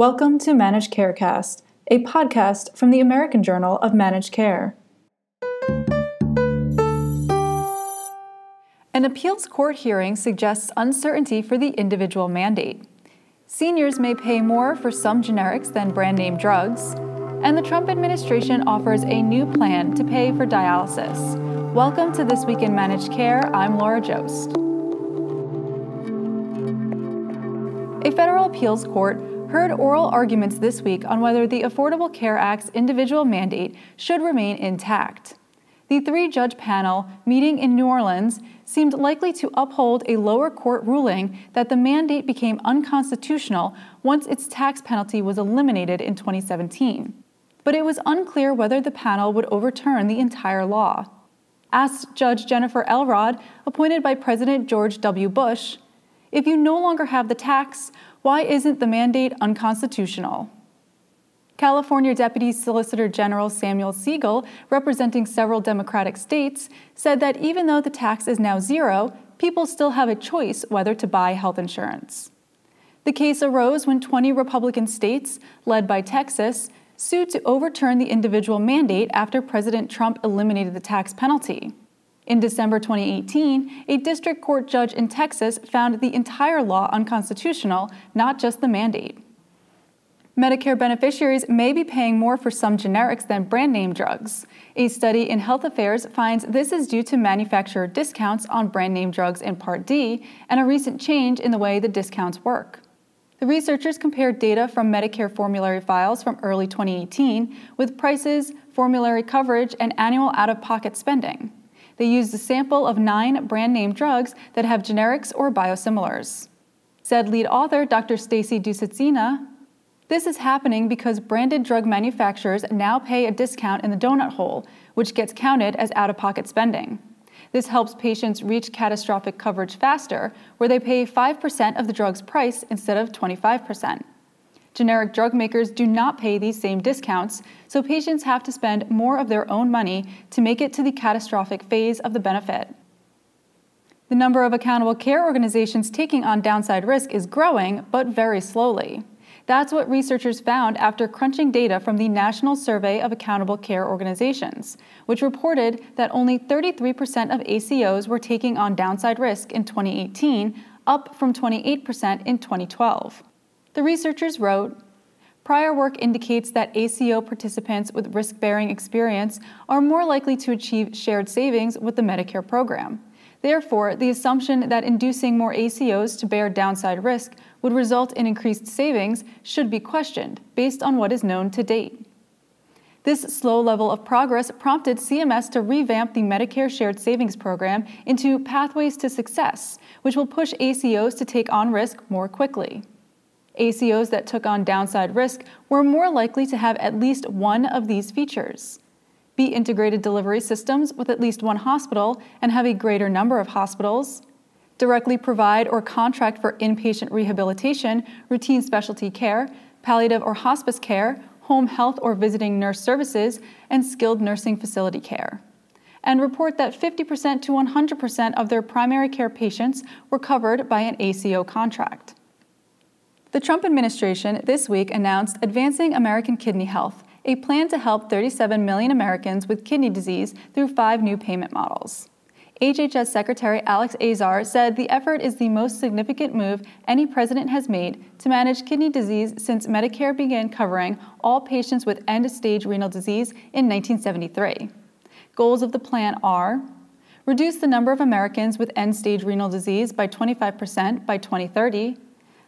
Welcome to Managed Carecast, a podcast from the American Journal of Managed Care. An appeals court hearing suggests uncertainty for the individual mandate. Seniors may pay more for some generics than brand name drugs, and the Trump administration offers a new plan to pay for dialysis. Welcome to This Week in Managed Care. I'm Laura Joszt. A federal appeals court heard oral arguments this week on whether the Affordable Care Act's individual mandate should remain intact. The three judge panel meeting in New Orleans seemed likely to uphold a lower court ruling that the mandate became unconstitutional once its tax penalty was eliminated in 2017. But it was unclear whether the panel would overturn the entire law. Asked Judge Jennifer Elrod, appointed by President George W. Bush, if you no longer have the tax, why isn't the mandate unconstitutional? California Deputy Solicitor General Samuel Siegel, representing several Democratic states, said that even though the tax is now zero, people still have a choice whether to buy health insurance. The case arose when 20 Republican states, led by Texas, sued to overturn the individual mandate after President Trump eliminated the tax penalty. In December 2018, a district court judge in Texas found the entire law unconstitutional, not just the mandate. Medicare beneficiaries may be paying more for some generics than brand name drugs. A study in Health Affairs finds this is due to manufacturer discounts on brand name drugs in Part D and a recent change in the way the discounts work. The researchers compared data from Medicare formulary files from early 2018 with prices, formulary coverage, and annual out of pocket spending. They used a sample of nine brand name drugs that have generics or biosimilars. Said lead author Dr. Stacy Dusetzina, this is happening because branded drug manufacturers now pay a discount in the donut hole, which gets counted as out of pocket spending. This helps patients reach catastrophic coverage faster, where they pay 5% of the drug's price instead of 25%. Generic drug makers do not pay these same discounts, so patients have to spend more of their own money to make it to the catastrophic phase of the benefit. The number of accountable care organizations taking on downside risk is growing, but very slowly. That's what researchers found after crunching data from the National Survey of Accountable Care Organizations, which reported that only 33% of ACOs were taking on downside risk in 2018, up from 28% in 2012. The researchers wrote Prior work indicates that ACO participants with risk bearing experience are more likely to achieve shared savings with the Medicare program. Therefore, the assumption that inducing more ACOs to bear downside risk would result in increased savings should be questioned based on what is known to date. This slow level of progress prompted CMS to revamp the Medicare Shared Savings Program into Pathways to Success, which will push ACOs to take on risk more quickly. ACOs that took on downside risk were more likely to have at least one of these features be integrated delivery systems with at least one hospital and have a greater number of hospitals, directly provide or contract for inpatient rehabilitation, routine specialty care, palliative or hospice care, home health or visiting nurse services, and skilled nursing facility care. And report that 50% to 100% of their primary care patients were covered by an ACO contract. The Trump administration this week announced Advancing American Kidney Health, a plan to help 37 million Americans with kidney disease through five new payment models. HHS Secretary Alex Azar said the effort is the most significant move any president has made to manage kidney disease since Medicare began covering all patients with end stage renal disease in 1973. Goals of the plan are reduce the number of Americans with end stage renal disease by 25% by 2030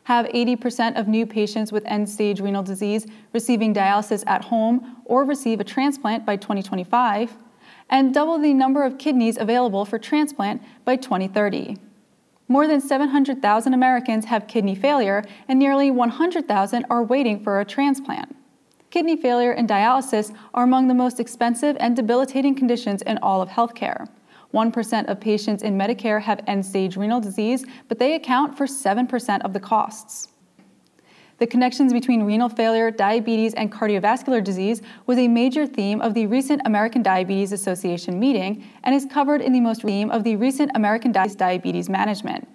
have 80% of new patients with end stage renal disease receiving dialysis at home or receive a transplant by 2025, and double the number of kidneys available for transplant by 2030. More than 700,000 Americans have kidney failure, and nearly 100,000 are waiting for a transplant. Kidney failure and dialysis are among the most expensive and debilitating conditions in all of healthcare. 1% of patients in Medicare have end stage renal disease, but they account for 7% of the costs. The connections between renal failure, diabetes, and cardiovascular disease was a major theme of the recent American Diabetes Association meeting and is covered in the most theme of the recent American Diabetes Management.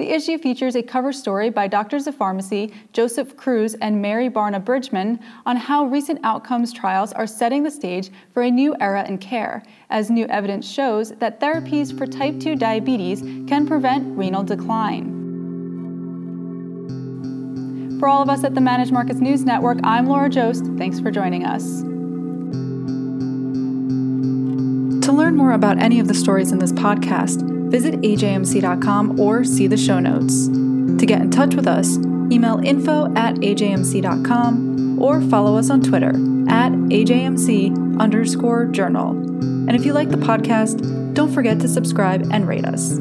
The issue features a cover story by doctors of pharmacy Joseph Cruz and Mary Barna Bridgeman on how recent outcomes trials are setting the stage for a new era in care, as new evidence shows that therapies for type 2 diabetes can prevent renal decline. For all of us at the Managed Markets News Network, I'm Laura Joszt. Thanks for joining us. To learn more about any of the stories in this podcast, visit ajmc.com or see the show notes. To get in touch with us, email info at ajmc.com or follow us on Twitter at ajmc underscore journal. And if you like the podcast, don't forget to subscribe and rate us.